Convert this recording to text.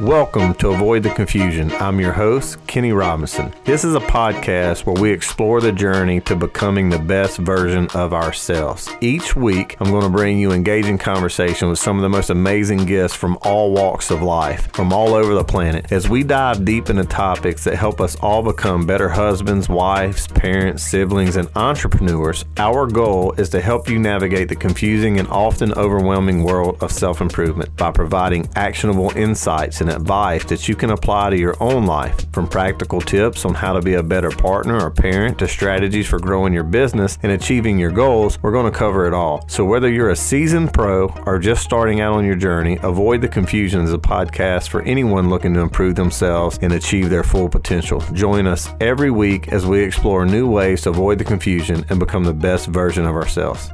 Welcome to Avoid the Confusion. I'm your host, Kenny Robinson. This is a podcast where we explore the journey to becoming the best version of ourselves. Each week, I'm going to bring you engaging conversation with some of the most amazing guests from all walks of life, from all over the planet, as we dive deep into topics that help us all become better husbands, wives, parents, siblings, and entrepreneurs. Our goal is to help you navigate the confusing and often overwhelming world of self improvement by providing actionable insights and advice that you can apply to your own life, from practical tips on how to be a better partner or parent to strategies for growing your business and achieving your goals. We're going to cover it all. So, whether you're a seasoned pro or just starting out on your journey, Avoid the Confusion is a podcast for anyone looking to improve themselves and achieve their full potential. Join us every week as we explore new ways to avoid the confusion and become the best version of ourselves.